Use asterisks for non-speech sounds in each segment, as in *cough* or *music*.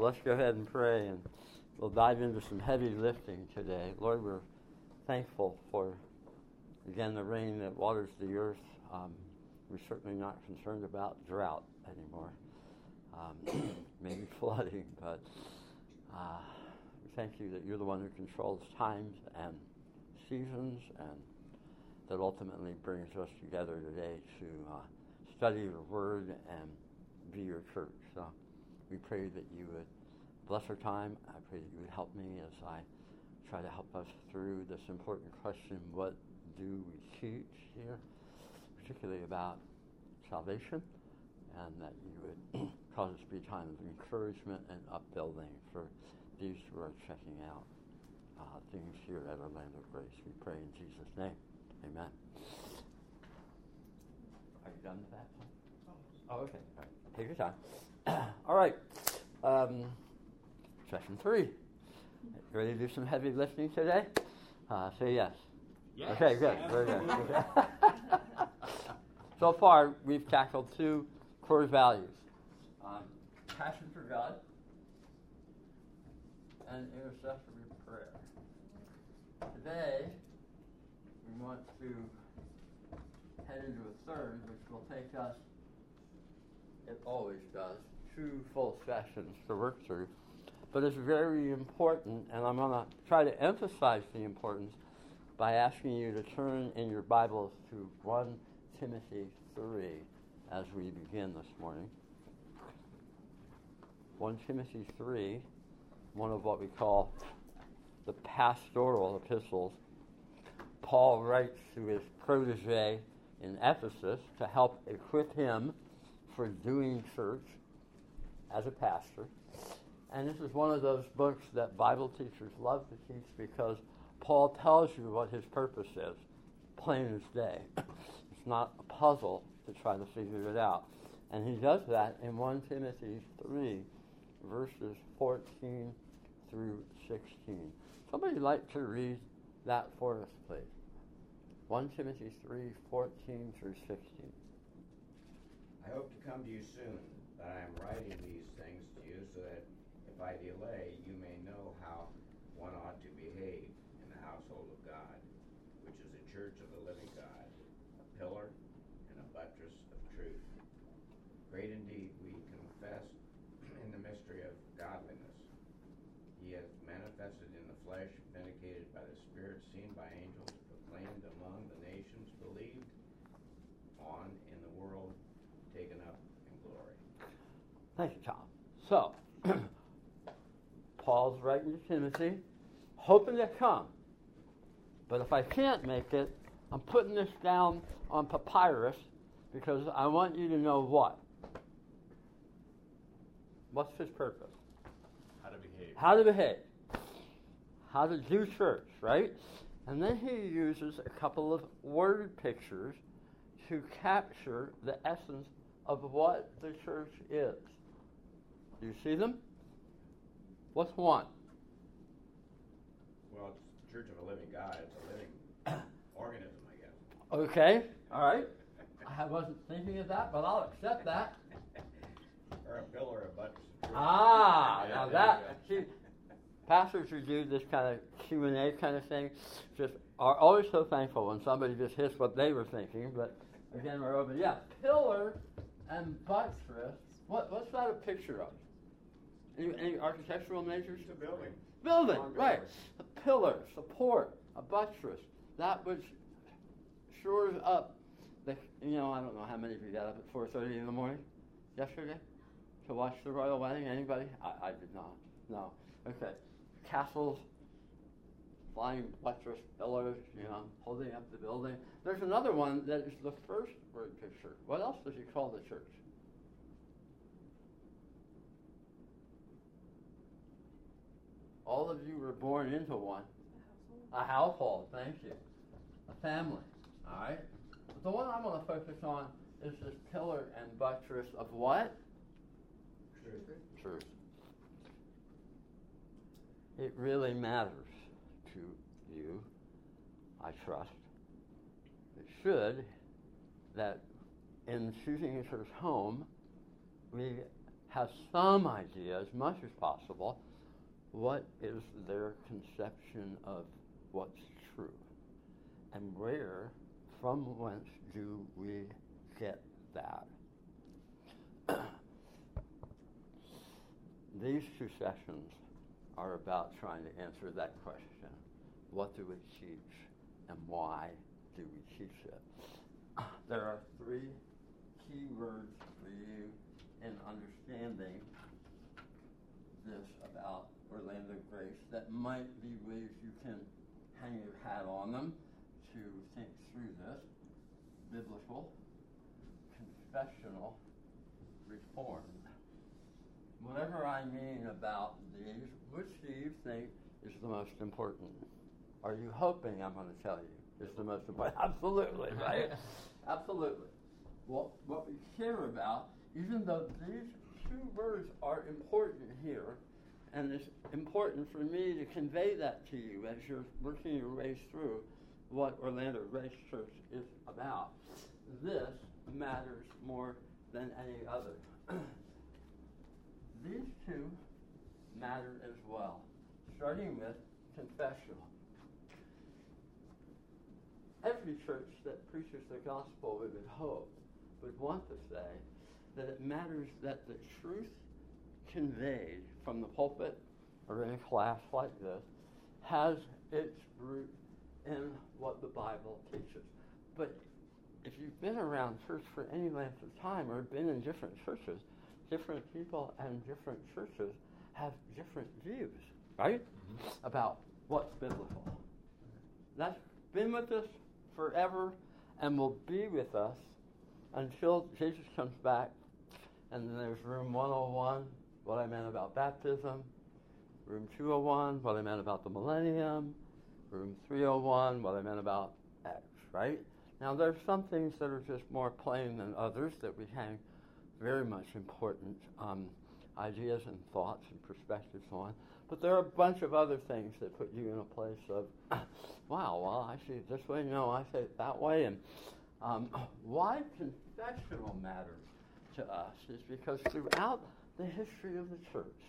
Well, let's go ahead and pray and we'll dive into some heavy lifting today. Lord, we're thankful for, again, the rain that waters the earth. Um, we're certainly not concerned about drought anymore, um, *coughs* maybe flooding, but uh, we thank you that you're the one who controls times and seasons and that ultimately brings us together today to uh, study your word and be your church. So we pray that you would bless our time. I pray that you would help me as I try to help us through this important question what do we teach here, particularly about salvation, and that you would *clears throat* cause us to be a time of encouragement and upbuilding for these who are checking out uh, things here at Orlando Grace. We pray in Jesus' name. Amen. Are you done with that? Oh, okay. All right. Take your time. *clears throat* All right. Um, session three. You ready to do some heavy lifting today? Uh, say yes. yes. Okay, good. Very good. *laughs* so far, we've tackled two core values um, passion for God and intercessory prayer. Today, we want to head into a third, which will take us, it always does, two full sessions to work through. But it's very important, and I'm going to try to emphasize the importance by asking you to turn in your Bibles to 1 Timothy 3 as we begin this morning. 1 Timothy 3, one of what we call the pastoral epistles. Paul writes to his protege in Ephesus to help equip him for doing church as a pastor. And this is one of those books that Bible teachers love to teach because Paul tells you what his purpose is, plain as day. It's not a puzzle to try to figure it out. And he does that in 1 Timothy 3, verses 14 through 16. Somebody like to read that for us, please. 1 Timothy 3, 14 through 16. I hope to come to you soon, that I am writing these things to you so that if I delay, you may know how one ought to behave in the household of God, which is the church of the living God, a pillar and a buttress of truth. Great indeed, we confess in the mystery of godliness. He has manifested in the flesh, vindicated by the Spirit, seen by angels, proclaimed among the nations, believed on in the world, taken up in glory. Thank you, Tom. So, Paul's writing to Timothy, hoping to come. But if I can't make it, I'm putting this down on papyrus because I want you to know what? What's his purpose? How to behave. How to behave. How to do church, right? And then he uses a couple of word pictures to capture the essence of what the church is. Do you see them? What's one? Well, it's the church of a living God. It's a living *coughs* organism, I guess. Okay, all right. I wasn't thinking of that, but I'll accept that. *laughs* Or a pillar, a buttress of truth. Ah, Yeah, now that see, pastors who do this kind of Q and A kind of thing just are always so thankful when somebody just hits what they were thinking. But again, we're open. Yeah, pillar and buttress. What what's that a picture of? Any, any architectural majors? It's a building. Building, right? A pillar, support, a buttress. That which shores up the. You know, I don't know how many of you got up at four thirty in the morning yesterday to watch the royal wedding. Anybody? I, I did not. No. Okay. Castles, flying buttress pillars. You know, holding up the building. There's another one that is the first word picture. What else does he call the church? All of you were born into one. A household, thank you. A family, all right? But the one I want to focus on is this pillar and buttress of what? Truth. Truth. It really matters to you, I trust. It should that in choosing a church home, we have some idea, as much as possible, what is their conception of what's true and where, from whence do we get that? *coughs* These two sessions are about trying to answer that question. What do we teach and why do we teach it? *coughs* There are three key words for you in understanding this about Orlando Grace that might be ways you can hang your hat on them to think through this. Biblical, confessional, reformed. Whatever I mean about these, which do you think is the most important? Are you hoping I'm going to tell you is the most important? *laughs* Absolutely, right? *laughs* Absolutely. Well, what we care about, even though these two words are important here, and it's important for me to convey that to you as you're working your way through what Orlando Grace Church is about. This matters more than any other. *clears throat* These two matter as well, starting with confessional. Every church that preaches the gospel, we would hope, would want to say that it matters that the truth conveyed from the pulpit or in a class like this has its root in what the Bible teaches. But if you've been around church for any length of time or been in different churches, different people and different churches have different views, right? Mm-hmm. About what's biblical. That's been with us forever and will be with us until Jesus comes back. And then there's room 101, what I meant about baptism. Room 201, what I meant about the millennium. Room 301, what I meant about X, right? Now, there's some things that are just more plain than others that we hang very much important um, ideas and thoughts and perspectives on. But there are a bunch of other things that put you in a place of, *coughs* wow, well, I see it this way, no, I see it that way. And um, *coughs* why confessional matters to us is because throughout the history of the church,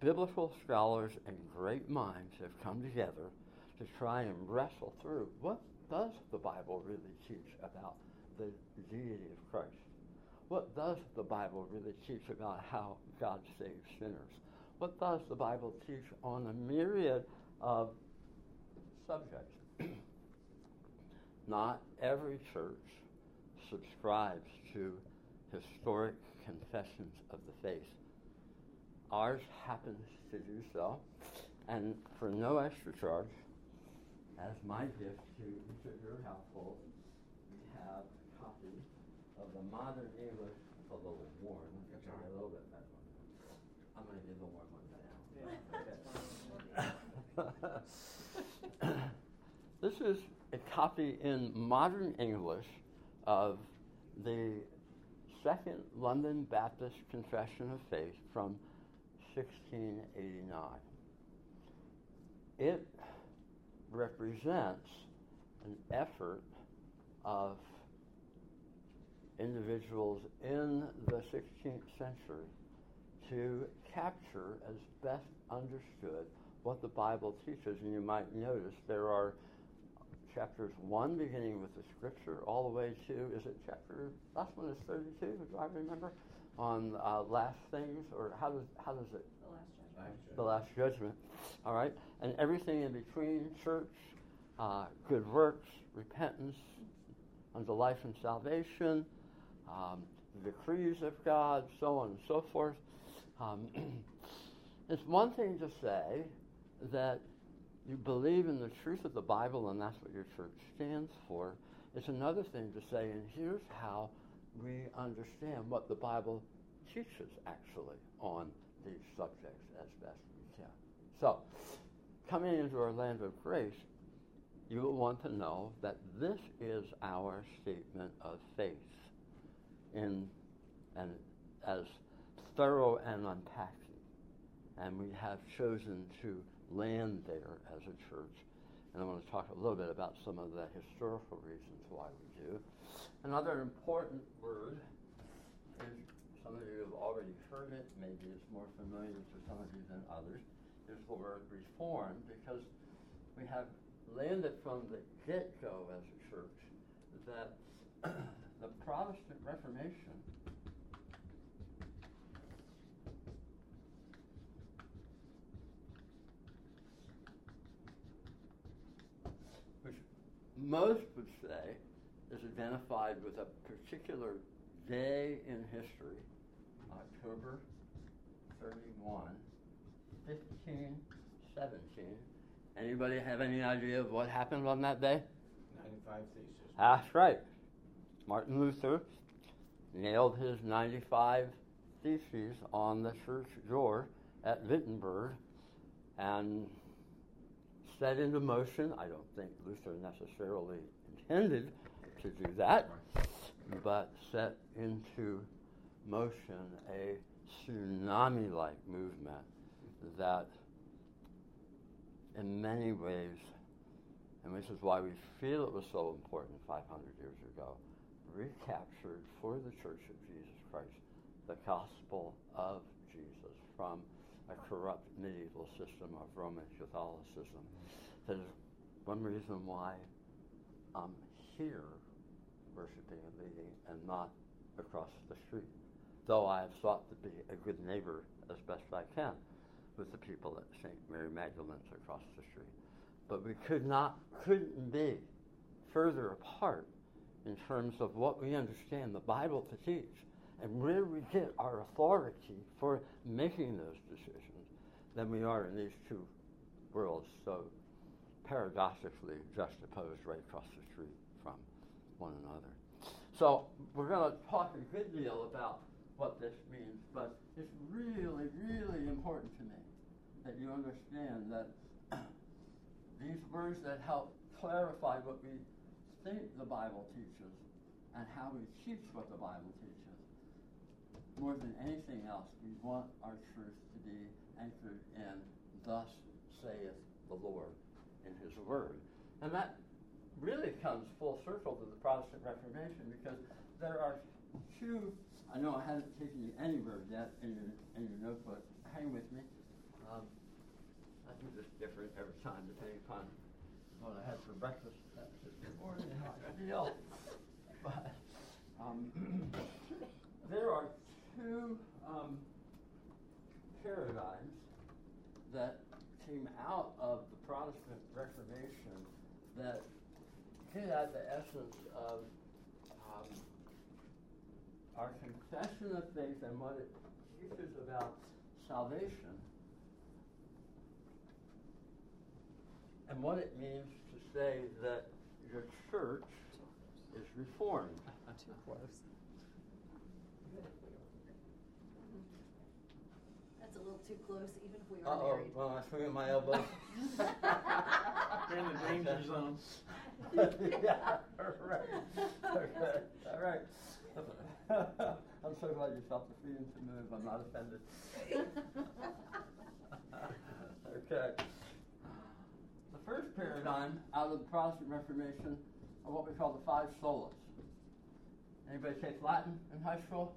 biblical scholars and great minds have come together to try and wrestle through what does the Bible really teach about the deity of Christ? What does the Bible really teach about how God saves sinners? What does the Bible teach on a myriad of subjects? *clears throat* Not every church subscribes to historic confessions of the faith. Ours happens to do so, and for no extra charge, as my gift to each of your households, we have a copy of the modern English, a little worn, it's a little bit better. I'm going to give the warm one now. *laughs* this is a copy in modern English of the Second London Baptist Confession of Faith from 1689. It represents an effort of individuals in the 16th century to capture as best understood what the Bible teaches. And you might notice there are chapters 1 beginning with the scripture all the way to, is it chapter, last one is 32, do I remember? On uh, last things, or how does, how does it? The last judgment. The last judgment. All right? And everything in between church, uh, good works, repentance, unto life and salvation, um, the decrees of God, so on and so forth. Um, *clears throat* it's one thing to say that you believe in the truth of the Bible and that's what your church stands for. It's another thing to say, and here's how we understand what the Bible teaches actually on these subjects as best we can. So, coming into our land of grace, you will want to know that this is our statement of faith in and as thorough and unpacking. And we have chosen to land there as a church. And I want to talk a little bit about some of the historical reasons why we do. Another important word is some of you have already heard it, maybe it's more familiar to some of you than others, is the word reform because we have landed from the get go as a church that *clears throat* the Protestant Reformation which most would say is identified with a particular day in history, October 31, 1517. Anybody have any idea of what happened on that day? 95 Theses. That's right. Martin Luther nailed his 95 Theses on the church door at Wittenberg and set into motion. I don't think Luther necessarily intended to do that, but set into motion a tsunami like movement that, in many ways, and this is why we feel it was so important 500 years ago, recaptured for the Church of Jesus Christ the gospel of Jesus from a corrupt medieval system of Roman Catholicism. That is one reason why I'm here worshiping and leading and not across the street. Though I have sought to be a good neighbor as best I can with the people at St. Mary Magdalene's across the street. But we could not, couldn't be further apart in terms of what we understand the Bible to teach and where we get our authority for making those decisions than we are in these two worlds so paradoxically juxtaposed right across the street from one another. So we're going to talk a good deal about what this means, but it's really, really important to me that you understand that *clears throat* these words that help clarify what we think the Bible teaches and how we teach what the Bible teaches. More than anything else, we want our truth to be anchored in thus saith the Lord in his word. And that really comes full circle to the Protestant Reformation because there are two I know I haven't taken you anywhere yet in your in your notebook. Hang with me. Um, I do this different every time depending upon what I had for breakfast this morning and how I feel. But um, two um, paradigms that came out of the Protestant Reformation that get at the essence of um, our confession of faith and what it teaches about salvation and what it means to say that your church is reformed. Too close. That's a little too close, even if we Uh are oh, married. well, I swing at my elbow. *laughs* You're in the danger zone. *laughs* yeah, right. Okay, all right. I'm so glad you felt the freedom to move. I'm not offended. *laughs* okay. The first paradigm out of the Protestant Reformation are what we call the five solas. Anybody take Latin in high school?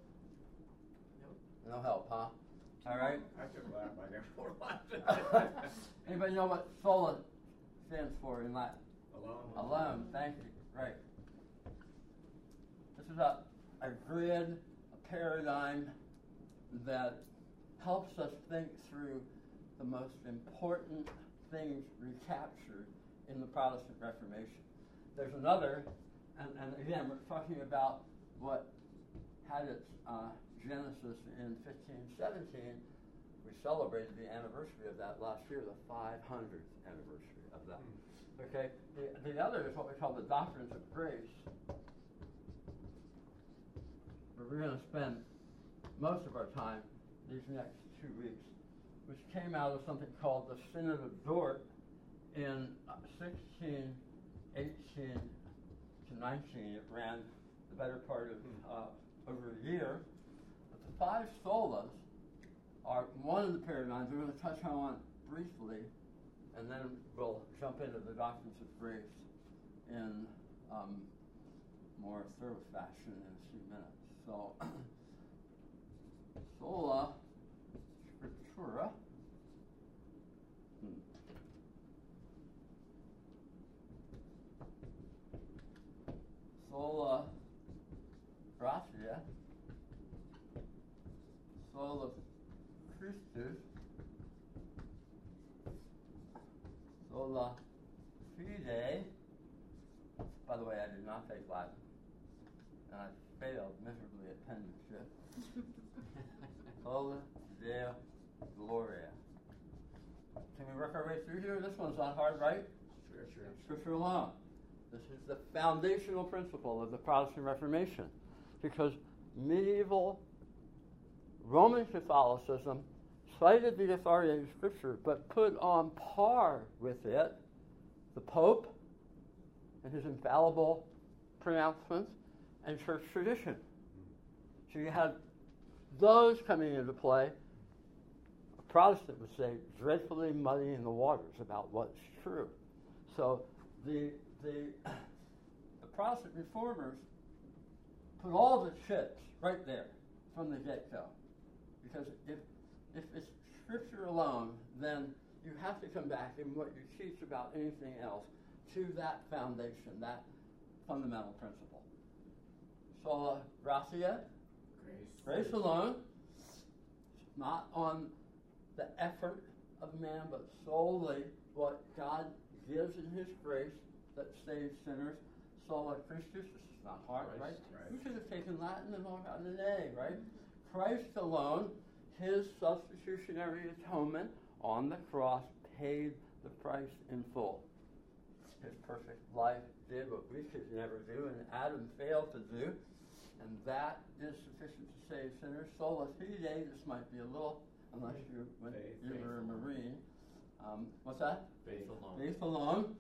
Nope. No help, huh? All right. I took Latin, I never Latin. Anybody know what sola stands for in Latin? Alone. Alone, thank you. Right. This is a, a grid, a paradigm that helps us think through the most important things recaptured in the Protestant Reformation. There's another, and, and again, we're talking about what had its uh, genesis in 1517. We celebrated the anniversary of that last year, the 500th anniversary of that. Hmm. Okay, the, the other is what we call the doctrines of grace. Where we're going to spend most of our time these next two weeks, which came out of something called the Synod of Dort in uh, 1618 to 19. It ran the better part of hmm. uh, over a year. Five solas are one of the paradigms we're going to touch on briefly and then we'll jump into the doctrines of grace in um, more thorough fashion in a few minutes. So, *clears throat* sola scriptura. Hmm. Sola gratia. Sola Christus. Sola fide. By the way, I did not take Latin, and I failed miserably at penmanship. *laughs* Sola Deo Gloria. Can we work our way through here? This one's not hard, right? Sure, sure. Scripture alone. This is the foundational principle of the Protestant Reformation. Because medieval Roman Catholicism cited the authority of Scripture, but put on par with it the Pope and his infallible pronouncements and church tradition. So you had those coming into play. A Protestant would say dreadfully muddying the waters about what's true. So the the *clears throat* the Protestant reformers put all the chips right there from the get go. Because if if it's scripture alone, then you have to come back in what you teach about anything else to that foundation, that fundamental principle. Sola gratia, Grace. grace alone, not on the effort of man, but solely what God gives in His grace that saves sinners. Sola Christus, this is not hard, Christ, right? right. We should have taken Latin and all gotten an A, right? Christ alone, His substitutionary atonement on the cross paid the price in full. His perfect life did what we could never do, and Adam failed to do, and that is sufficient to save sinners. Sola fide, this might be a little, unless you, when Faith, you were a. Marine. Um, what's that? Faith alone. Faith alone,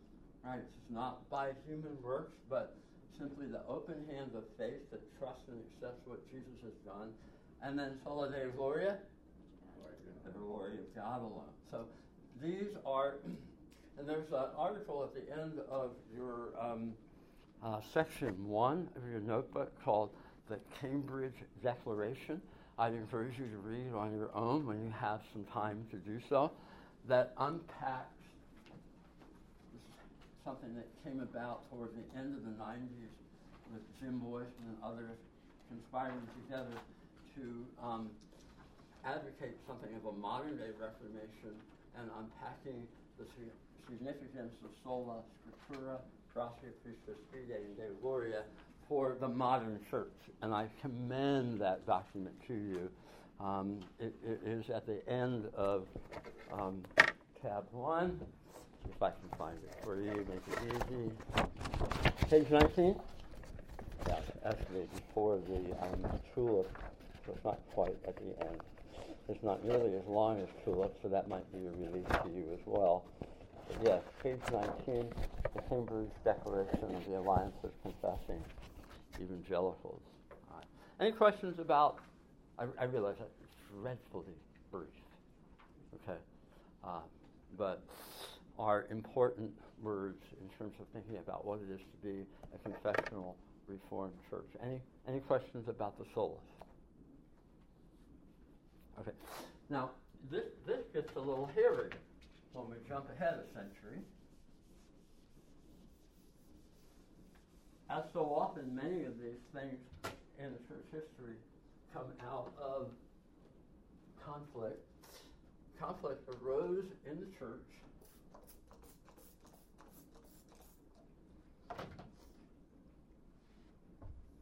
right? It's not by human works, but simply the open hand of faith that trusts and accepts what Jesus has done. And then sola deo gloria, the glory of God alone. So these are, *clears throat* and there's an article at the end of your um, uh, section one of your notebook called the Cambridge Declaration. I'd encourage you to read on your own when you have some time to do so. That unpacks something that came about toward the end of the 90s with Jim Boice and others conspiring together to um, advocate something of a modern day Reformation and unpacking the significance of sola scriptura, gratia Christus fide, and Deo gloria for the modern church. And I commend that document to you. Um, it, it is at the end of um, tab one. If I can find it for you, make it easy. Page 19? Yeah, actually before the um, tulip, so it's not quite at the end. It's not nearly as long as tulip, so that might be a relief to you as well. But yes, page 19, the Cambridge Declaration of the Alliance of Confessing Evangelicals. Right. Any questions about? I, I realize that's dreadfully brief. Okay, uh, but are important words in terms of thinking about what it is to be a confessional Reformed church. Any any questions about the solas? Okay. Now this this gets a little hairy when we jump ahead a century. As so often, many of these things in church history come out of conflict. Conflict arose in the church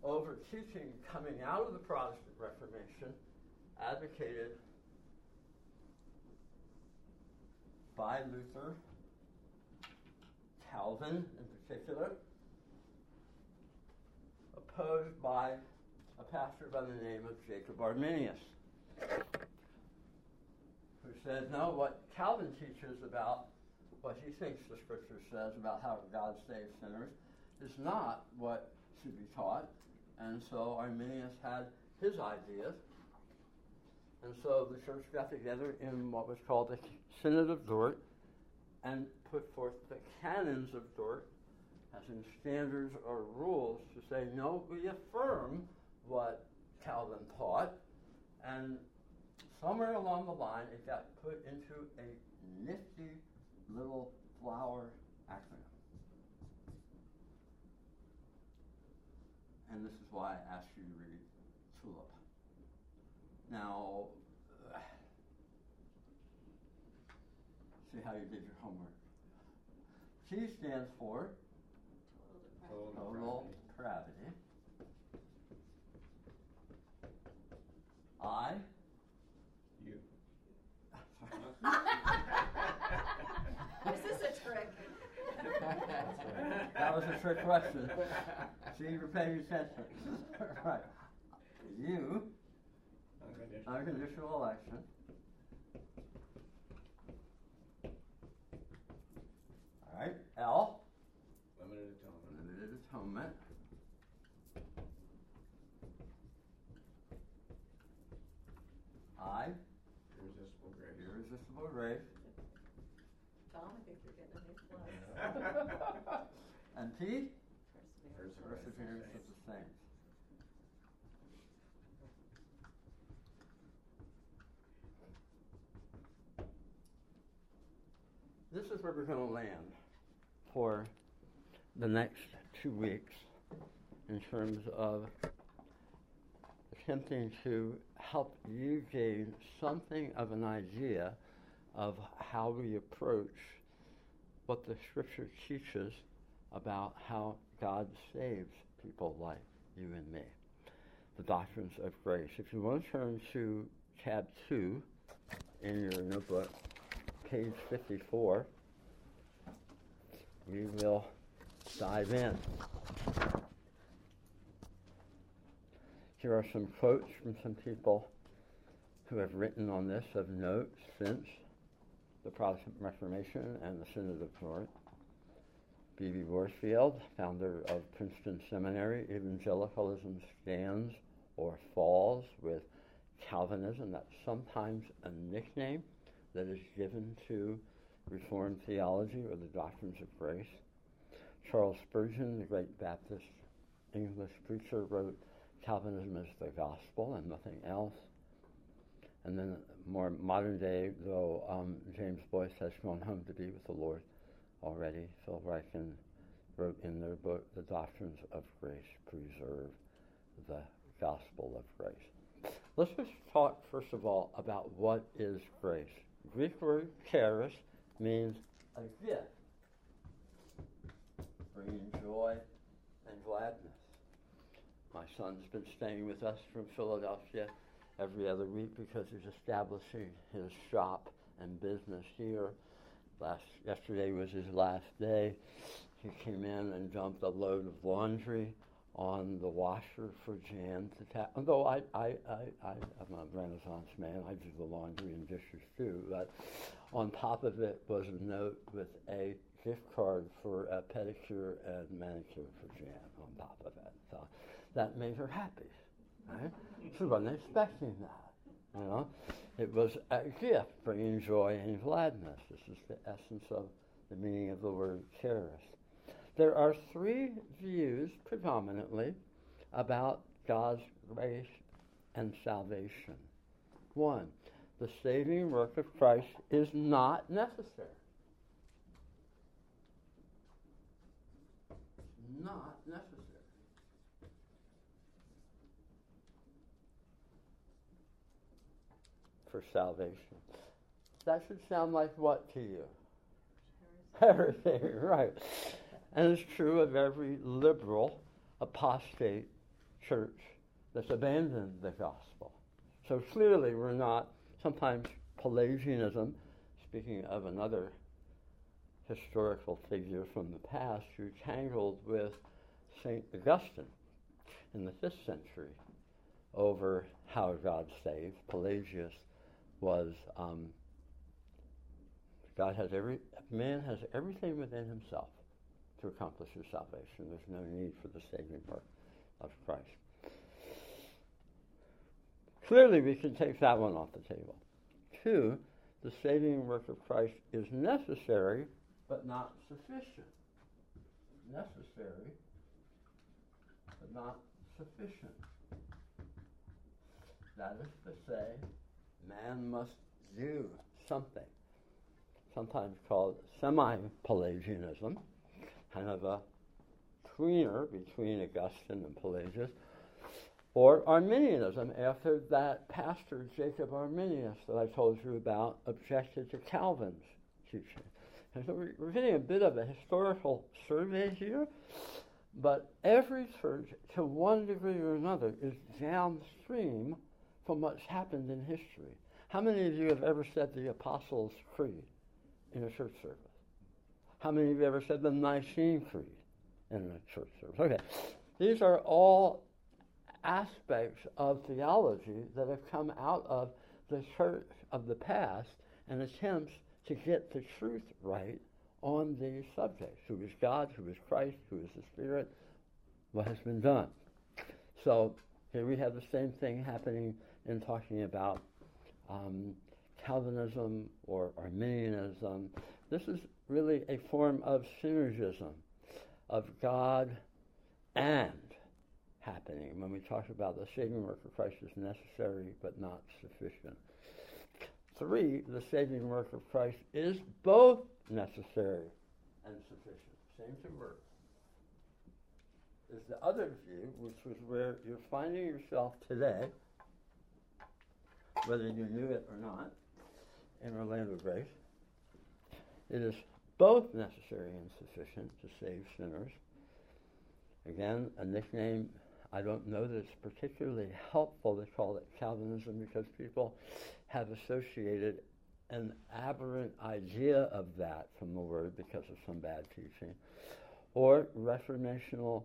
over teaching coming out of the Protestant Reformation, advocated by Luther, Calvin in particular, opposed by a pastor by the name of Jacob Arminius, who said, no, what Calvin teaches about what he thinks the scripture says about how God saves sinners is not what should be taught. And so Arminius had his ideas. And so the church got together in what was called the Synod of Dort and put forth the canons of Dort as in standards or rules to say, no, we affirm what Calvin taught, and somewhere along the line, it got put into a nifty little flower acronym. And this is why I asked you to read TULIP. Now, uh, *sighs* see how you did your homework. T stands for Total depravity. total depravity. I. You. *laughs* this Is this a trick? that was a trick question. See, you're paying attention. right. You, Unconditional. unconditional election. All right. L, Limited atonement. limited atonement. I, Irresistible grace. irresistible grace. Tom, I think you're getting a A *laughs* plus. *laughs* And P, Perseverance. perseverance of the saints. This is where we're going to land for the next two weeks in terms of attempting to help you gain something of an idea of how we approach what the scripture teaches about how God saves people like you and me. The doctrines of grace. If you want to turn to tab 2 in your notebook, page 54, we will dive in. Here are some quotes from some people who have written on this of note since the Protestant Reformation and the Synod of Dort. B.B. Warfield, founder of Princeton Seminary, evangelicalism stands or falls with Calvinism. That's sometimes a nickname that is given to Reformed theology or the doctrines of grace. Charles Spurgeon, the great Baptist English preacher, wrote Calvinism is the gospel and nothing else. And then more modern day, though um, James Boice has gone home to be with the Lord already, Phil Ryken wrote in their book, The Doctrines of Grace Preserve the Gospel of Grace. Let's just talk, first of all, about what is grace. Greek word charis means a gift, bringing joy and gladness. My son's been staying with us from Philadelphia every other week because he's establishing his shop and business here. Last yesterday was his last day. He came in and dumped a load of laundry on the washer for Jan to tap. Although I, I, I, I, I'm a Renaissance man, I do the laundry and dishes too. But on top of it was a note with a gift card for a pedicure and manicure for Jan on top of it. So that made her happy. Right? She wasn't expecting that. You know, it was a gift bringing joy and gladness. This is the essence of the meaning of the word charis. There are three views predominantly about God's grace and salvation. One, the saving work of Christ is not necessary. Not necessary. For salvation. That should sound like what to you? Everything, *laughs* right. And it's true of every liberal, apostate church that's abandoned the gospel. So clearly, we're not, sometimes Pelagianism, speaking of another historical figure from the past who tangled with St. Augustine in the 5th century over how God saved. Pelagius was um, God has every man has everything within himself to accomplish his salvation. There's no need for the saving work of Christ. Clearly, we can take that one off the table. Two, the saving work of Christ is necessary, but not sufficient. Necessary, but not sufficient. That is to say, man must do something, sometimes called semi Pelagianism, kind of a tweener between Augustine and Pelagius, or Arminianism, after that pastor Jacob Arminius that I told you about objected to Calvin's teaching. And so we're getting a bit of a historical survey here, but every church, to one degree or another, is downstream from what's happened in history. How many of you have ever said the Apostles' Creed in a church service? How many of you ever said the Nicene Creed in a church service? Okay. These are all aspects of theology that have come out of the church of the past and attempts to get the truth right on these subjects who is God, who is Christ, who is the Spirit, what has been done. So here we have the same thing happening in talking about um, Calvinism or Arminianism. This is really a form of synergism of God and happening when we talk about the saving work of Christ is necessary but not sufficient. Three, the saving work of Christ is both necessary and sufficient. Same words. Is the other view, which was where you're finding yourself today, whether you knew it or not, in Orlando Grace. It is both necessary and sufficient to save sinners. Again, a nickname I don't know that it's particularly helpful to call it Calvinism because people have associated an aberrant idea of that from the word because of some bad teaching. Or reformational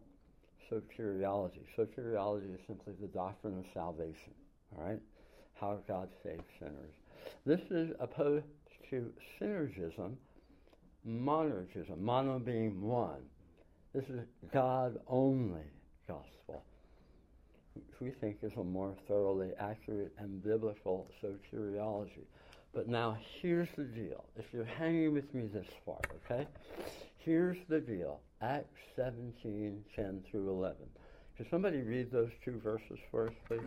soteriology. Soteriology is simply the doctrine of salvation, all right? How God saves sinners. This is opposed to synergism, monergism, mono being one. This is God only gospel which we think is a more thoroughly accurate and biblical soteriology. But now here's the deal. If you're hanging with me this far, okay? Here's the deal. Acts 17, 10 through 11. Can somebody read those two verses for us, please?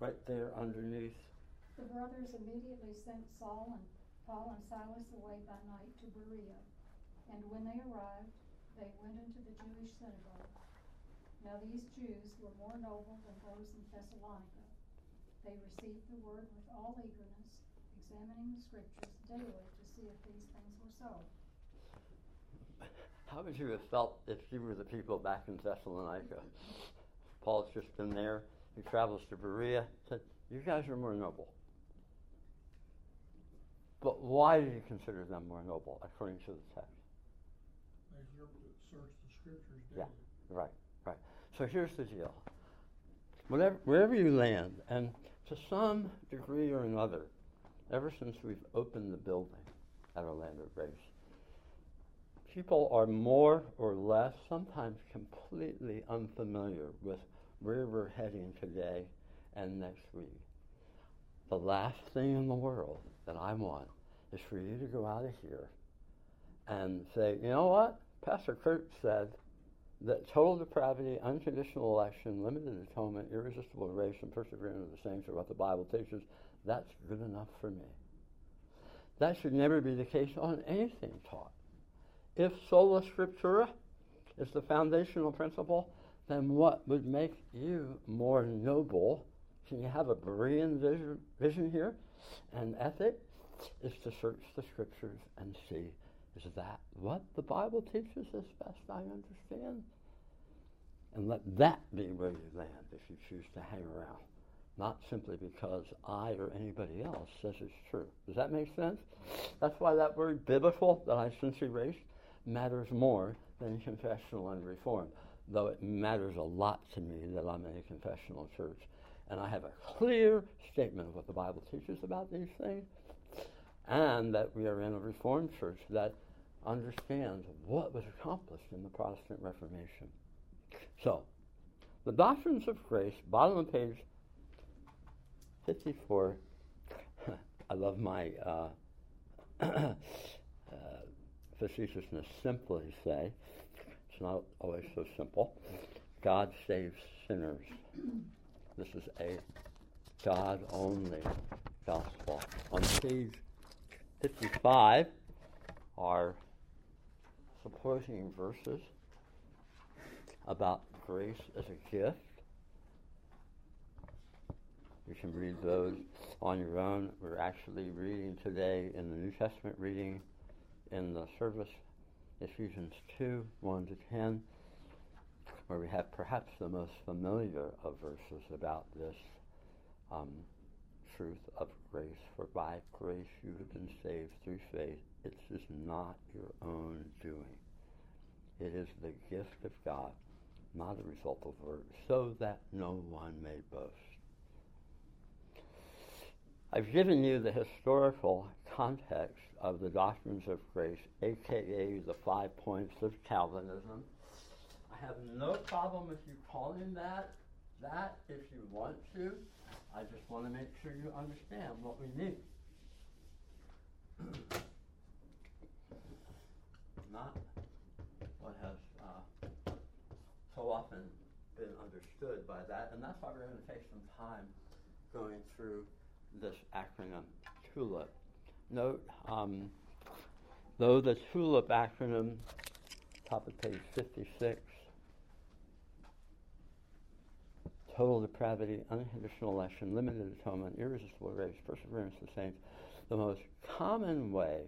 Right there underneath. The brothers immediately sent Saul and Paul and Silas away by night to Berea. And when they arrived, they went into the Jewish synagogue. Now these Jews were more noble than those in Thessalonica. They received the word with all eagerness, examining the scriptures daily to see if these things were so. How would you have felt if you were the people back in Thessalonica? Paul's just been there. He travels to Berea. Said, "You guys are more noble." But why did he consider them more noble, according to the text? They to search the scriptures daily. Yeah, right, right. So here's the deal. Whatever, wherever you land, and to some degree or another, ever since we've opened the building at Orlando Grace, people are more or less, sometimes completely unfamiliar with where we're heading today and next week. The last thing in the world that I want is for you to go out of here and say, you know what? Pastor Kurt said that total depravity, unconditional election, limited atonement, irresistible grace, and perseverance of the saints are what the Bible teaches. That's good enough for me. That should never be the case on anything taught. If sola scriptura is the foundational principle, then what would make you more noble? Can you have a Berean vision, vision here? And ethic is to search the scriptures and see is that what the Bible teaches as best I understand? And let that be where you land if you choose to hang around. Not simply because I or anybody else says it's true. Does that make sense? That's why that word biblical that I since erased matters more than confessional and reform. Though it matters a lot to me that I'm in a confessional church. And I have a clear statement of what the Bible teaches about these things. And that we are in a reformed church that understands what was accomplished in the Protestant Reformation. So, the doctrines of grace, bottom of page 54. *laughs* I love my uh, *clears throat* uh, facetiousness. Simply say, it's not always so simple. God saves sinners. This is a God only gospel. On page 55 are supporting verses about grace as a gift. You can read those on your own. We're actually reading today in the New Testament reading in the service Ephesians 2 1 to 10, where we have perhaps the most familiar of verses about this um, truth of grace. For by grace you have been saved through faith. It is not your own doing, it is the gift of God, not a result of works, so that no one may boast. I've given you the historical context of the doctrines of grace, aka the five points of Calvinism. I have no problem if you calling that that if you want to. I just want to make sure you understand what we mean. *clears throat* Not what has uh, so often been understood by that, and that's why we're going to take some time going through this acronym TULIP. Note, um, though the TULIP acronym, top of page 56, total depravity, unconditional election, limited atonement, irresistible grace, perseverance of the saints, the most common way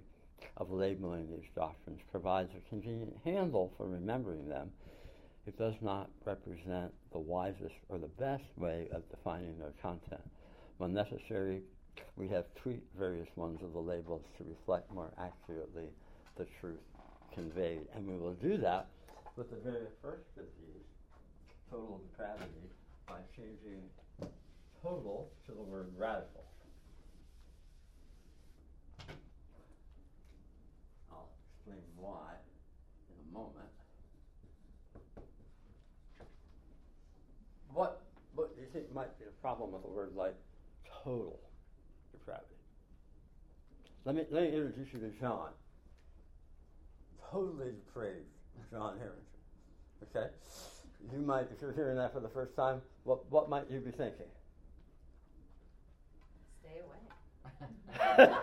of labeling these doctrines provides a convenient handle for remembering them. It does not represent the wisest or the best way of defining their content. When necessary, we have tweaked various ones of the labels to reflect more accurately the truth conveyed. And we will do that with the very first of these, total depravity, by changing total to the word radical. I'll explain why in a moment. What, what do you think might be the problem with a word like total depravity? Let me, let me introduce you to John. Totally depraved John Harrington. Okay? You might, if you're hearing that for the first time, what, what might you be thinking? Stay away. *laughs*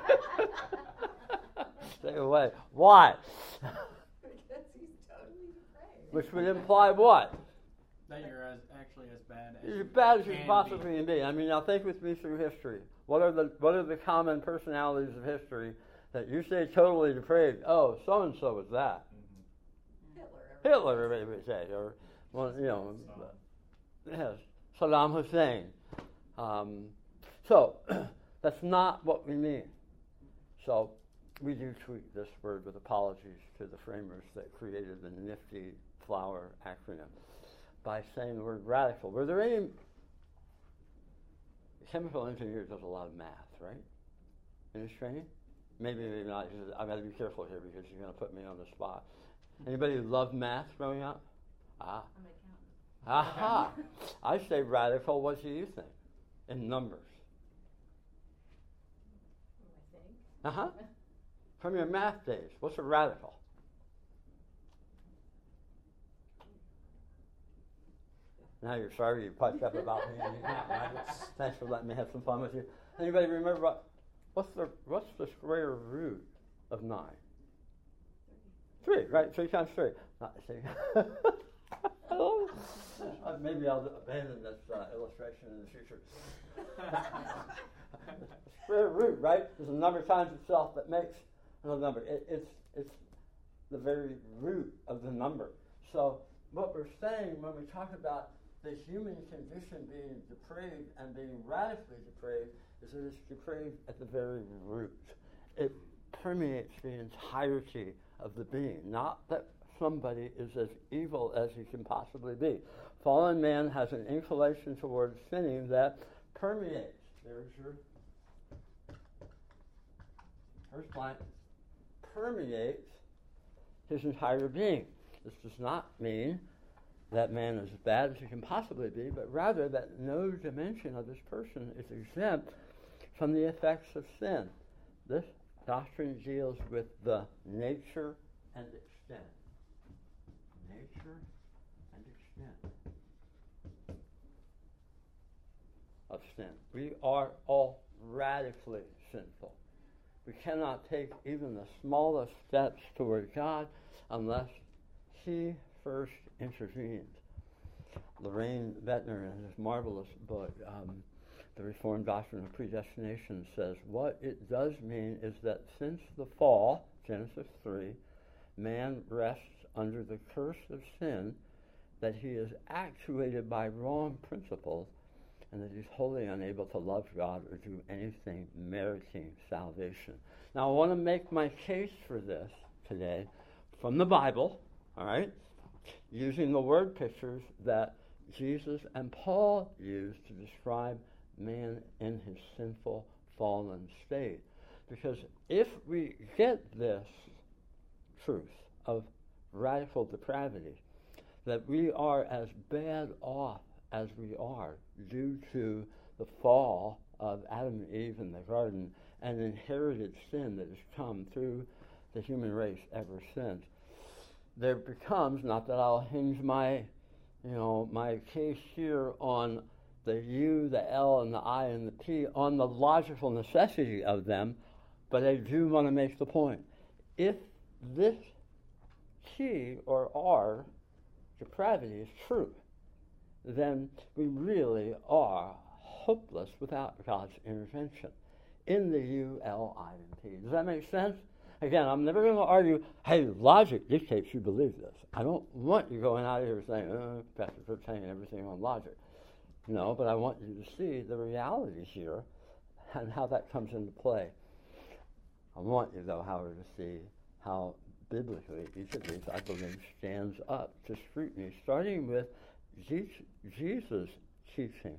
Stay away. Why? because he's totally depraved. Which would imply what? That you're as actually as bad as You're you as bad as you can can possibly be. be. I mean, now think with me through history. What are the what are the common personalities of history that you say totally depraved? Oh, so and so was that. Hitler. Hitler, everybody would say, or well, you know, yes, Saddam Hussein. Um, so *clears throat* that's not what we mean. So we do tweak this word with apologies to the framers that created the nifty flower acronym by saying the word radical. Were there any chemical engineer does a lot of math, right? In his training? Maybe, maybe not. I've got to be careful here because you're going to put me on the spot. Anybody love math growing up? Ah. I'm an accountant. Aha! *laughs* I say radical. What do you think? In numbers. I think? Uh huh. *laughs* From your math days, what's a radical? Now you're sorry you piped up about me. and you can't, right? Thanks for letting me have some fun with you. Anybody remember what, what's the what's the square root of nine? Three, right? Three times three. Not *laughs* see. uh, maybe I'll abandon this uh, illustration in the future. *laughs* square root, right? Is the number times itself that makes another number. It, it's it's the very root of the number. So what we're saying when we talk about the human condition being depraved and being radically depraved is that it's depraved at the very root. It permeates the entirety of the being, not that somebody is as evil as he can possibly be. Fallen man has an inclination towards sinning that permeates. There's your first blank. Permeates his entire being. This does not mean that man is as bad as he can possibly be, but rather that no dimension of this person is exempt from the effects of sin. This doctrine deals with the. Nature and extent. We are all radically sinful. We cannot take even the smallest steps toward God unless He first intervenes. Loraine Boettner, in his marvelous book, um, The Reformed Doctrine of Predestination, says what it does mean is that since the fall, Genesis 3, man rests under the curse of sin, that he is actuated by wrong principles, and that he's wholly unable to love God or do anything meriting salvation. Now, I want to make my case for this today from the Bible, all right, using the word pictures that Jesus and Paul used to describe man in his sinful, fallen state. Because if we get this truth of radical depravity, that we are as bad off as we are due to the fall of Adam and Eve in the garden and inherited sin that has come through the human race ever since. There becomes, not that I'll hinge my, you know, my case here on the U, the L, and the I, and the P, on the logical necessity of them, but I do want to make the point. If this T or R depravity is true, then we really are hopeless without God's intervention in the U, L, I, and P. Does that make sense? Again, I'm never going to argue, hey, logic dictates you believe this. I don't want you going out here saying, oh, Pastor Fripp's hanging everything on logic. No, but I want you to see the reality here and how that comes into play. I want you, though, however, to see how biblically each of these, I believe, stands up to scrutiny, starting with Jesus' teaching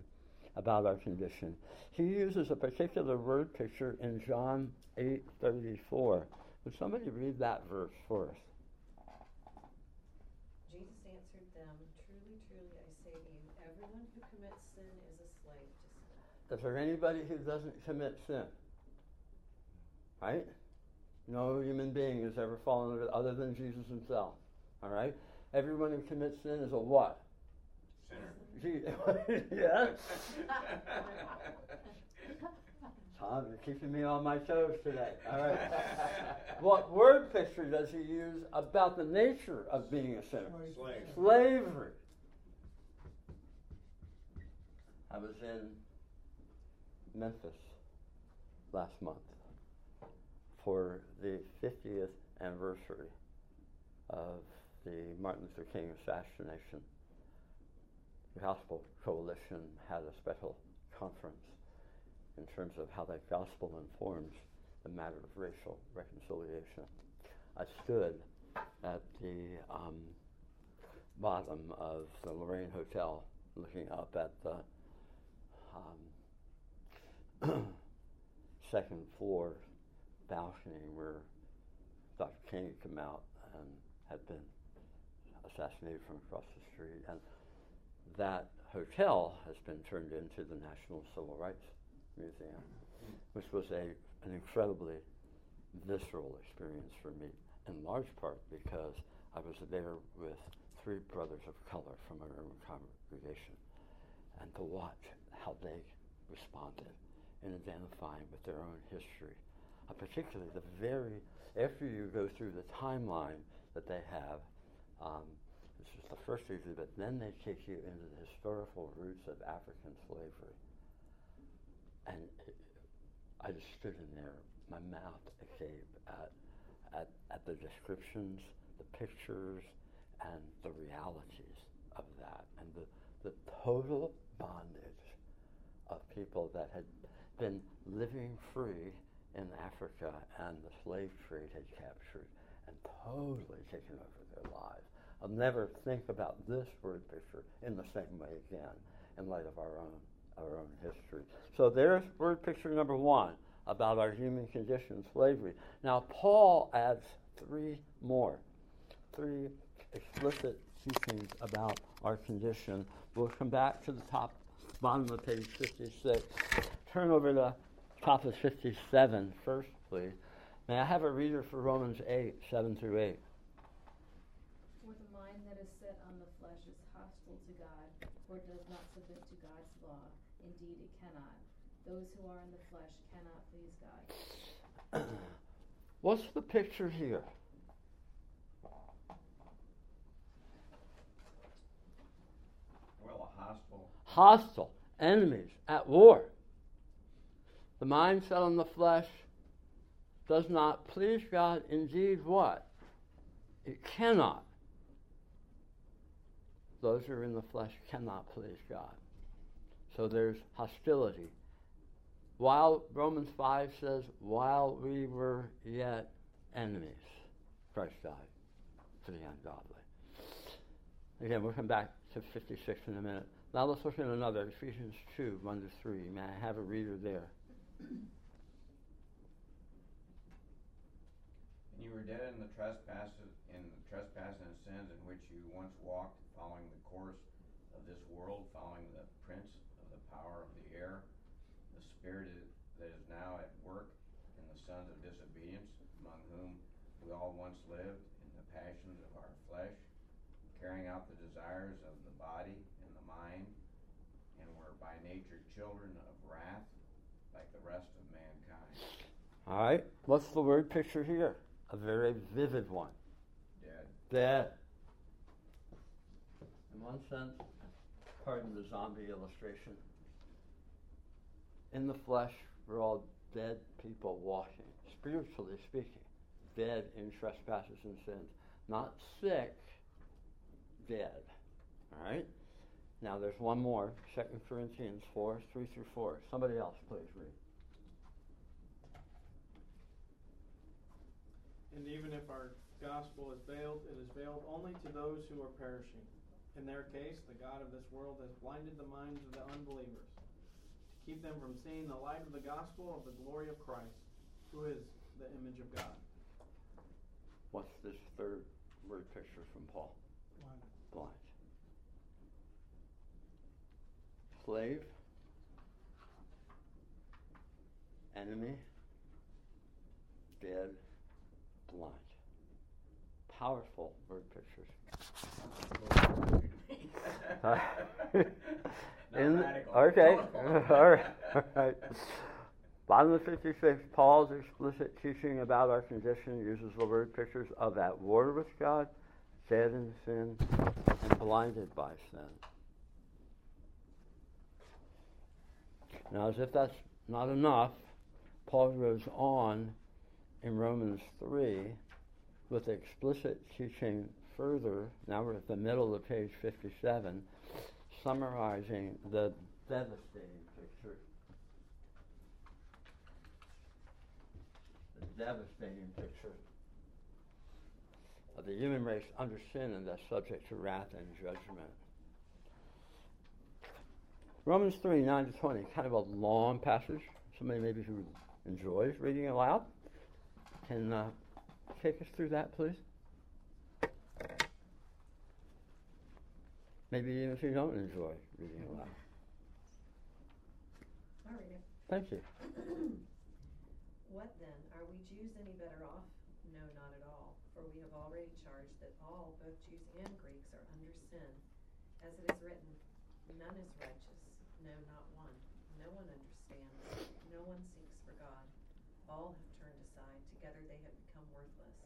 about our condition. He uses a particular word picture in John 8:34. Would somebody read that verse for us? Jesus answered them, Truly, truly, I say to you, everyone who commits sin is a slave to sin. Is there anybody who doesn't commit sin? Right? No human being has ever fallen under other than Jesus himself. All right? Everyone who commits sin is a what? Sinner. *laughs* yeah. *laughs* Tom, you're keeping me on my toes today. All right. *laughs* what word picture does he use about the nature of being a sinner? Slave. Slavery. I was in Memphis last month for the 50th anniversary of the Martin Luther King assassination. Gospel Coalition had a special conference in terms of how that gospel informs the matter of racial reconciliation. I stood at the um, bottom of the Lorraine Hotel looking up at the um, *coughs* second floor balcony where Dr. King had come out and had been assassinated from across the street. And that hotel has been turned into the National Civil Rights Museum, which was a, an incredibly visceral experience for me, in large part because I was there with three brothers of color from our own congregation, and to watch how they responded in identifying with their own history, uh, particularly the very after you go through the timeline that they have. Um, this is the first exhibit. Then they take you into the historical roots of African slavery and it, I just stood in there, my mouth agape at, at, at the descriptions, the pictures, and the realities of that, and the, the total bondage of people that had been living free in Africa and the slave trade had captured and totally taken over their lives. I'll never think about this word picture in the same way again in light of our own our own history. So there's word picture number one about our human condition, slavery. Now, Paul adds three more, three explicit teachings about our condition. We'll come back to the top, bottom of page 56. Turn over to top of 57 first, please. May I have a reader for Romans 8, 7 through 8? For the mind that is set on the flesh is hostile to God, for it does not submit to God's law. Indeed, indeed it cannot. Those who are in the flesh cannot please God. What's the picture here? Well, a hostile, Hostile, enemies, at war. The mind set on the flesh does not please God. Indeed, what? It cannot. Those who are in the flesh cannot please God. So there's hostility. While Romans 5 says, while we were yet enemies, Christ died for the ungodly. Again, we'll come back to 56 in a minute. Now let's look at another, Ephesians 2, 1 to 3. May I have a reader there? and you were dead in the trespasses, in the trespasses and sins in which you once walked, following the course of this world, following the prince of the power of the air, the spirit that is now at work in the sons of disobedience, among whom we all once lived in the passions of our flesh, carrying out the desires of the body and the mind, and were by nature children of wrath, like the rest of mankind. All right, what's the word picture here? A very vivid one. Dead. Dead. One sense, pardon the zombie illustration. In the flesh, we're all dead people walking, spiritually speaking, dead in trespasses and sins. Not sick, dead. All right? Now there's one more, 2 Corinthians 4, 3 through 4. Somebody else, please read. And even if our gospel is veiled, it is veiled only to those who are perishing. In their case, the God of this world has blinded the minds of the unbelievers to keep them from seeing the light of the gospel of the glory of Christ, who is the image of God. What's this third word picture from Paul? Blind. Slave. Enemy. Dead. Blind. Powerful word pictures. In, okay, *laughs* all right, all right. Bottom of 56, Paul's explicit teaching about our condition uses the word pictures of at war with God, dead in sin, and blinded by sin. Now, as if that's not enough, Paul goes on in Romans 3 with explicit teaching further. Now we're at the middle of page 57, summarizing the devastating picture. The devastating picture of the human race under sin and thus subject to wrath and judgment. Romans 3 9 to 20, kind of a long passage. Somebody maybe who enjoys reading aloud can uh, take us through that, please. Maybe even if you don't enjoy reading aloud. I'll read it. Thank you. *clears throat* What then? Are we Jews any better off? No, not at all. For we have already charged that all, both Jews and Greeks, are under sin. As it is written, none is righteous, no, not one. No one understands, no one seeks for God. All have turned aside, together they have become worthless.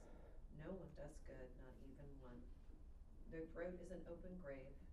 No one does good, not even one. Their throat is an open grave,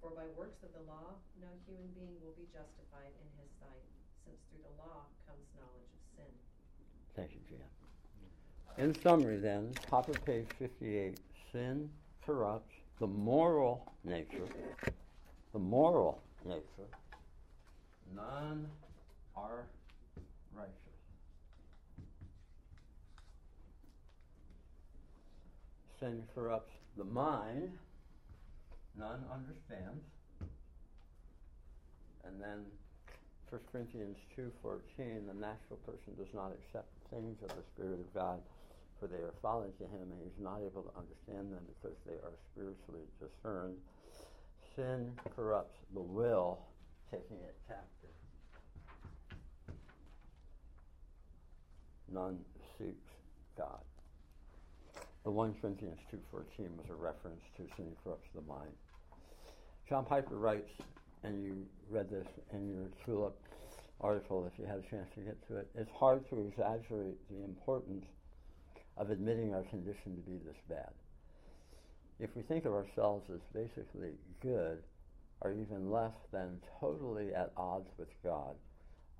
For by works of the law, no human being will be justified in his sight, since through the law comes knowledge of sin. Thank you, Jan. In summary, then, top of page 58, sin corrupts the moral nature, the moral nature. None are righteous. Sin corrupts the mind, none understands. And then 1 Corinthians 2.14, the natural person does not accept things of the Spirit of God, for they are folly to him, and he is not able to understand them because they are spiritually discerned. Sin corrupts the will, taking it captive. None seeks God. The 1 Corinthians 2.14 was a reference to sin corrupts the mind. John Piper writes, and you read this in your TULIP article if you had a chance to get to it, it's hard to exaggerate the importance of admitting our condition to be this bad. If we think of ourselves as basically good, or even less than totally at odds with God,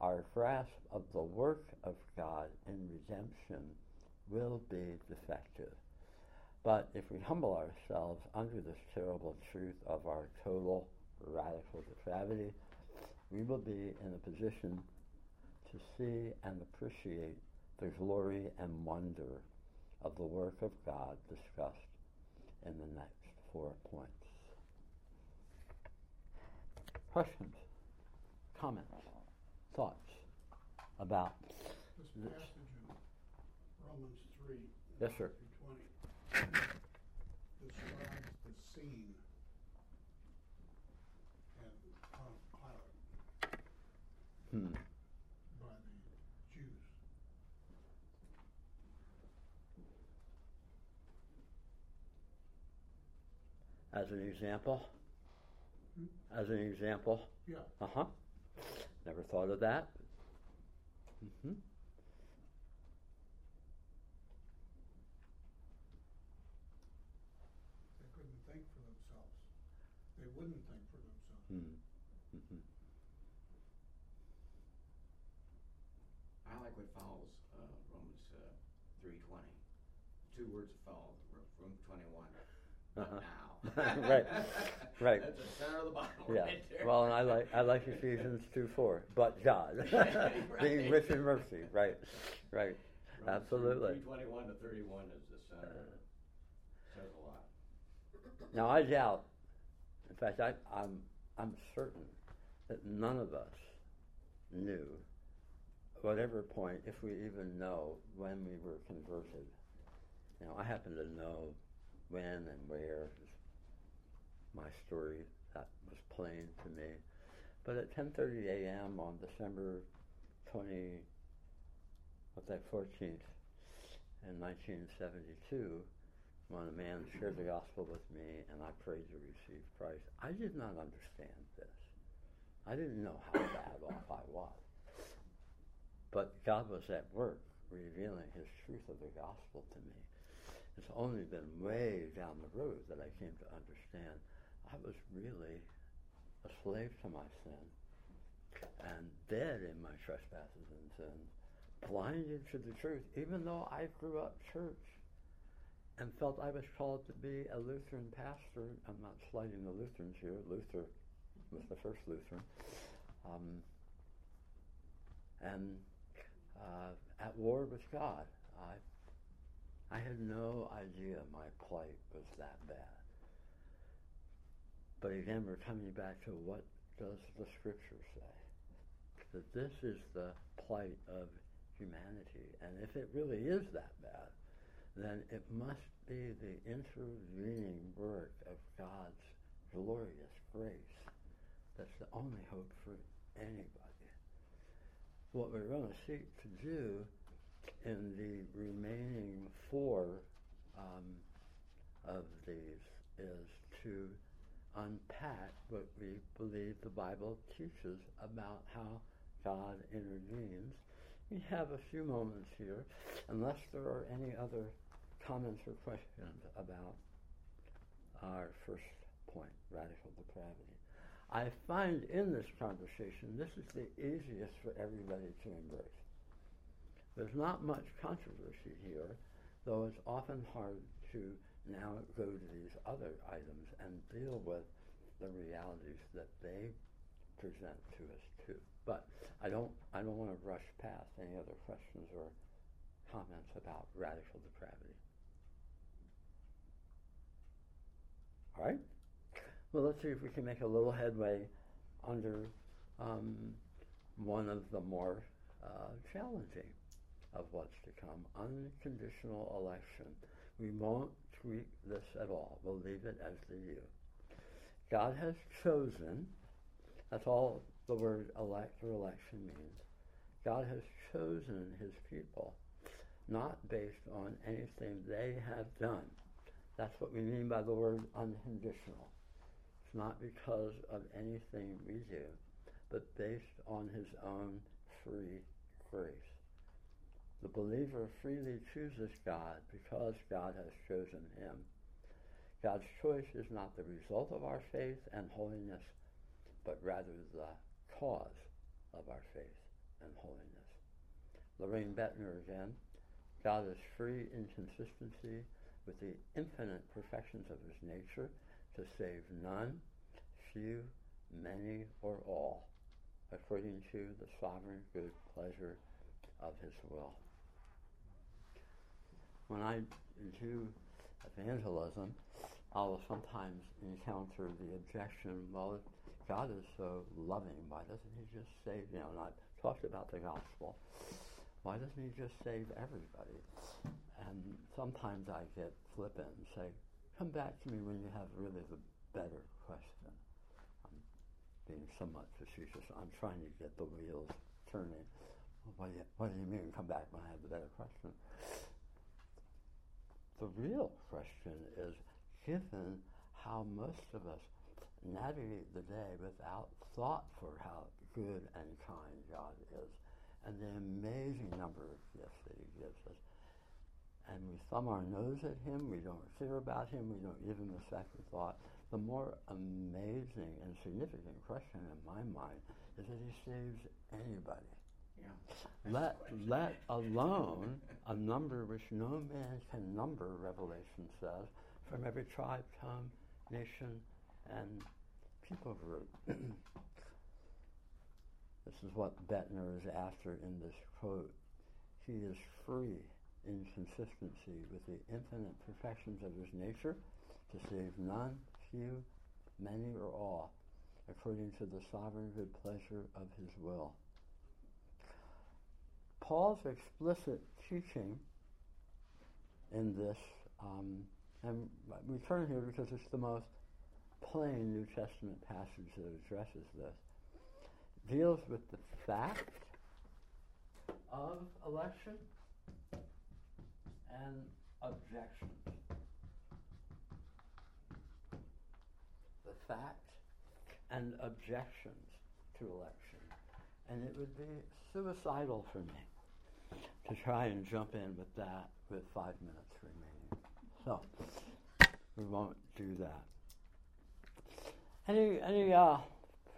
our grasp of the work of God in redemption will be defective. But if we humble ourselves under this terrible truth of our total radical depravity, we will be in a position to see and appreciate the glory and wonder of the work of God discussed in the next four points. Questions, comments, thoughts about This passage in Romans three. Yes, sir. Describes the scene and on a cloud hmm, by the Jews. as an example. Hmm? As an example. Yeah, Uh huh. Never thought of that. hmm they couldn't think for themselves. They wouldn't think for themselves. hmm hmm I like what follows uh, Romans uh, three twenty. Two words follow from twenty one. Uh-huh. Now. *laughs* Right, right. That's the center of the Bible Yeah. right there. Well, and I like I like Ephesians two four. But God, *laughs* being rich in mercy. Right. Right. Absolutely. Three twenty one to thirty one is the center. Says a lot. Now I doubt. In fact, I, I'm I'm certain that none of us knew, whatever point, if we even know when we were converted. You know, I happen to know when and where. My story that was plain to me. But at 10:30 a.m. on December 20, what's that, 14th, in 1972, when a man shared the gospel with me and I prayed to receive Christ, I did not understand this. I didn't know how bad off I was. But God was at work revealing his truth of the gospel to me. It's only been way down the road that I came to understand I was really a slave to my sin and dead in my trespasses and sins, blinded to the truth, even though I grew up church and felt I was called to be a Lutheran pastor. I'm not slighting the Lutherans here. Luther was the first Lutheran. Um, and uh, at war with God. I, I had no idea my plight was that bad. But again, we're coming back to what does the Scripture say? That this is the plight of humanity. And if it really is that bad, then it must be the intervening work of God's glorious grace that's the only hope for anybody. What we're going to seek to do in the remaining four um, of these is to unpack what we believe the Bible teaches about how God intervenes. We have a few moments here, unless there are any other comments or questions about our first point, radical depravity. I find in this conversation this is the easiest for everybody to embrace. There's not much controversy here, though it's often hard to now go to these other items and deal with the realities that they present to us too. But I don't I don't want to rush past any other questions or comments about radical depravity. All right. Well, let's see if we can make a little headway under um, one of the more uh, challenging of what's to come unconditional election. We won't tweak this at all, we'll leave it as the U. God has chosen, that's all the word elect or election means. God has chosen his people, not based on anything they have done. That's what we mean by the word unconditional. It's not because of anything we do, but based on his own free grace. The believer freely chooses God because God has chosen him. God's choice is not the result of our faith and holiness, but rather the cause of our faith and holiness. Loraine Boettner again. God is free in consistency with the infinite perfections of his nature to save none, few, many, or all, according to the sovereign good pleasure of his will. When I do evangelism, I'll sometimes encounter the objection, well, God is so loving, why doesn't he just save, you know, and I've talked about the gospel, why doesn't he just save everybody? And sometimes I get flippant and say, come back to me when you have really the better question. I'm being somewhat facetious. I'm trying to get the wheels turning. What, do you, what do you mean come back when I have the better question? The real question is, given how most of us navigate the day without thought for how good and kind God is, and the amazing number of gifts that he gives us, and we thumb our nose at him, we don't care about him, we don't give him a second thought, the more amazing and significant question in my mind is that he saves anybody. Let, let alone a number which no man can number, Revelation says, from every tribe, tongue, nation, and people group. *clears throat* this is what Boettner is after in this quote. He is free in consistency with the infinite perfections of his nature to save none, few, many, or all, according to the sovereign good pleasure of his will. Paul's explicit teaching in this, um, and we turn here because it's the most plain New Testament passage that addresses this, deals with the fact of election and objections. The fact and objections to election. And it would be suicidal for me to try and jump in with that with five minutes remaining. So, we won't do that. Any, any uh,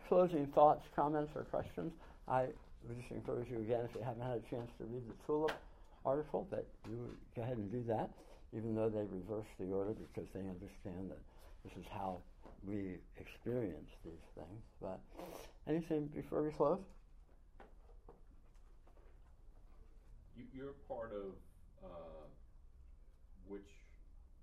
closing thoughts, comments, or questions? I would just encourage you again, if you haven't had a chance to read the TULIP article, that you go ahead and do that, even though they reverse the order because they understand that this is how we experience these things. But anything before we close? You, you're part of uh, which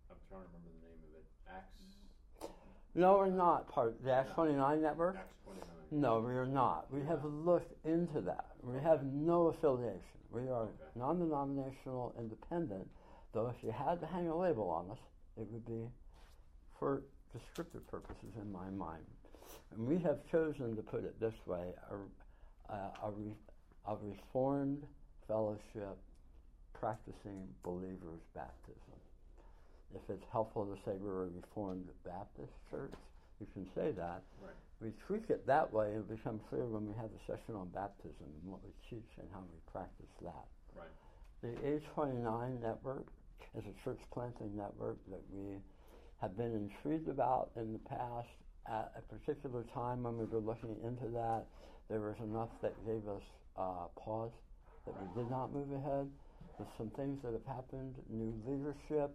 I'm trying to remember the name of it. Acts. No, we're not part of the Acts 29 network. Acts 29. No, we are not. We have looked into that. We have no affiliation. We are Okay. non-denominational, independent. Though if you had to hang a label on us, it would be for descriptive purposes in my mind. And we have chosen to put it this way: a, a, a, re, a reformed fellowship practicing believers baptism. If it's helpful to say we're a Reformed Baptist church, you can say that. Right. We tweak it that way and it becomes clear when we have a session on baptism and what we teach and how we practice that. Right. The A29 network is a church planting network that we have been intrigued about in the past. At a particular time when we were looking into that, there was enough that gave us uh, pause that we did not move ahead. There's some things that have happened, new leadership.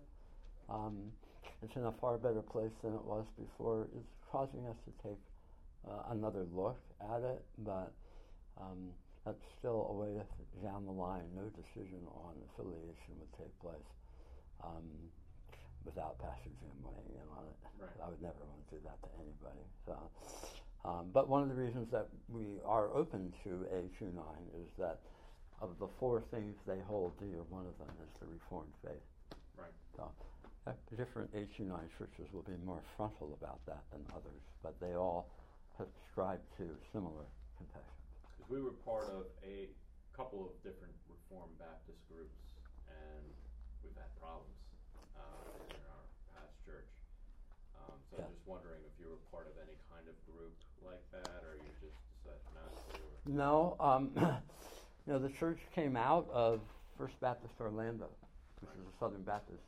Um, it's in a far better place than it was before. It's causing us to take uh, another look at it, but um, that's still a way down the line. No decision on affiliation would take place um, without Pastor Jim weighing in on it. Right. I would never want to do that to anybody. So Um, but one of the reasons that we are open to A29 is that of the four things they hold dear, one of them is the Reformed faith. Right. So, uh, different A29 churches will be more frontal about that than others, but they all subscribe to similar confessions. Because we were part of a couple of different Reformed Baptist groups, and we've had problems uh, in our past church. Um, so Yeah. I'm just wondering if you were part of any kind of group like that, or you just decided not to. Or... No, um, *clears throat* you know, the church came out of First Baptist Orlando, which is a Southern Baptist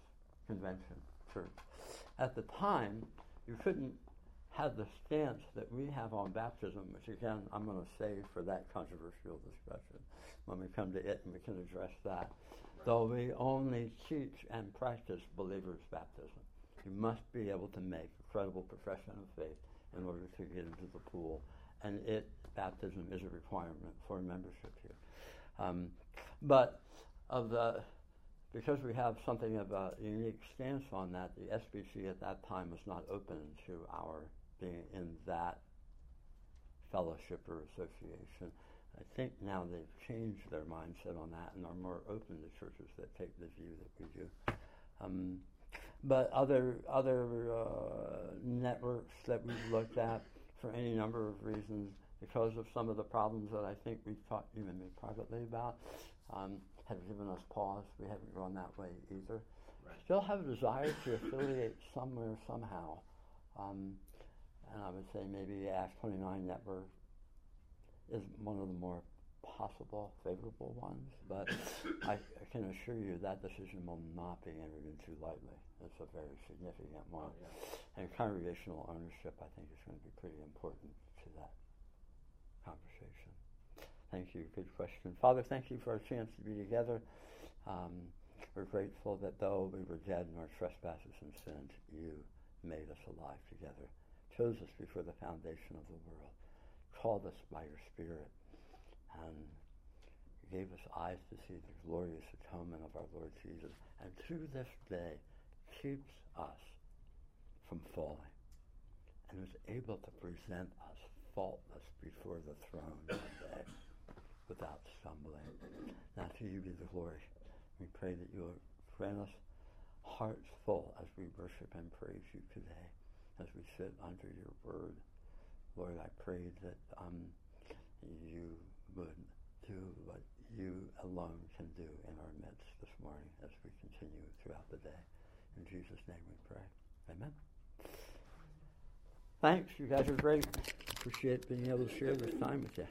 convention church. At the time, you couldn't have the stance that we have on baptism, which again, I'm going to save for that controversial discussion when we come to it and we can address that. Though we only teach and practice believers' baptism. You must be able to make a credible profession of faith in order to get into the pool. And it, baptism, is a requirement for membership here. Um, but of the, because we have something of a unique stance on that, the SBC at that time was not open to our being in that fellowship or association. I think now they've changed their mindset on that and are more open to churches that take the view that we do. Um, but other other uh, networks that we've looked at for any number of reasons, because of some of the problems that I think we've talked even me privately about, um, have given us pause. We haven't gone that way either. Right. Still have a desire to affiliate somewhere somehow. Um, and I would say maybe the Act 29 network is one of the more possible favorable ones, but I, I can assure you that decision will not be entered into lightly. It's a very significant one. Oh, yeah. And congregational ownership, I think, is going to be pretty important to that conversation. Thank you. Good question. Father, thank you for our chance to be together. Um, we're grateful that though we were dead in our trespasses and sins, you made us alive together, chose us before the foundation of the world, called us by your Spirit, and gave us eyes to see the glorious atonement of our Lord Jesus, and to this day keeps us from falling and is able to present us faultless before the throne one day without stumbling. Now to you be the glory. We pray that you will grant us hearts full as we worship and praise you today, as we sit under your word. Lord, I pray that um, you would do what you alone can do in our midst this morning as we continue throughout the day. In Jesus' name we pray. Amen. Thanks. You guys are great. Appreciate being able to share this time with you.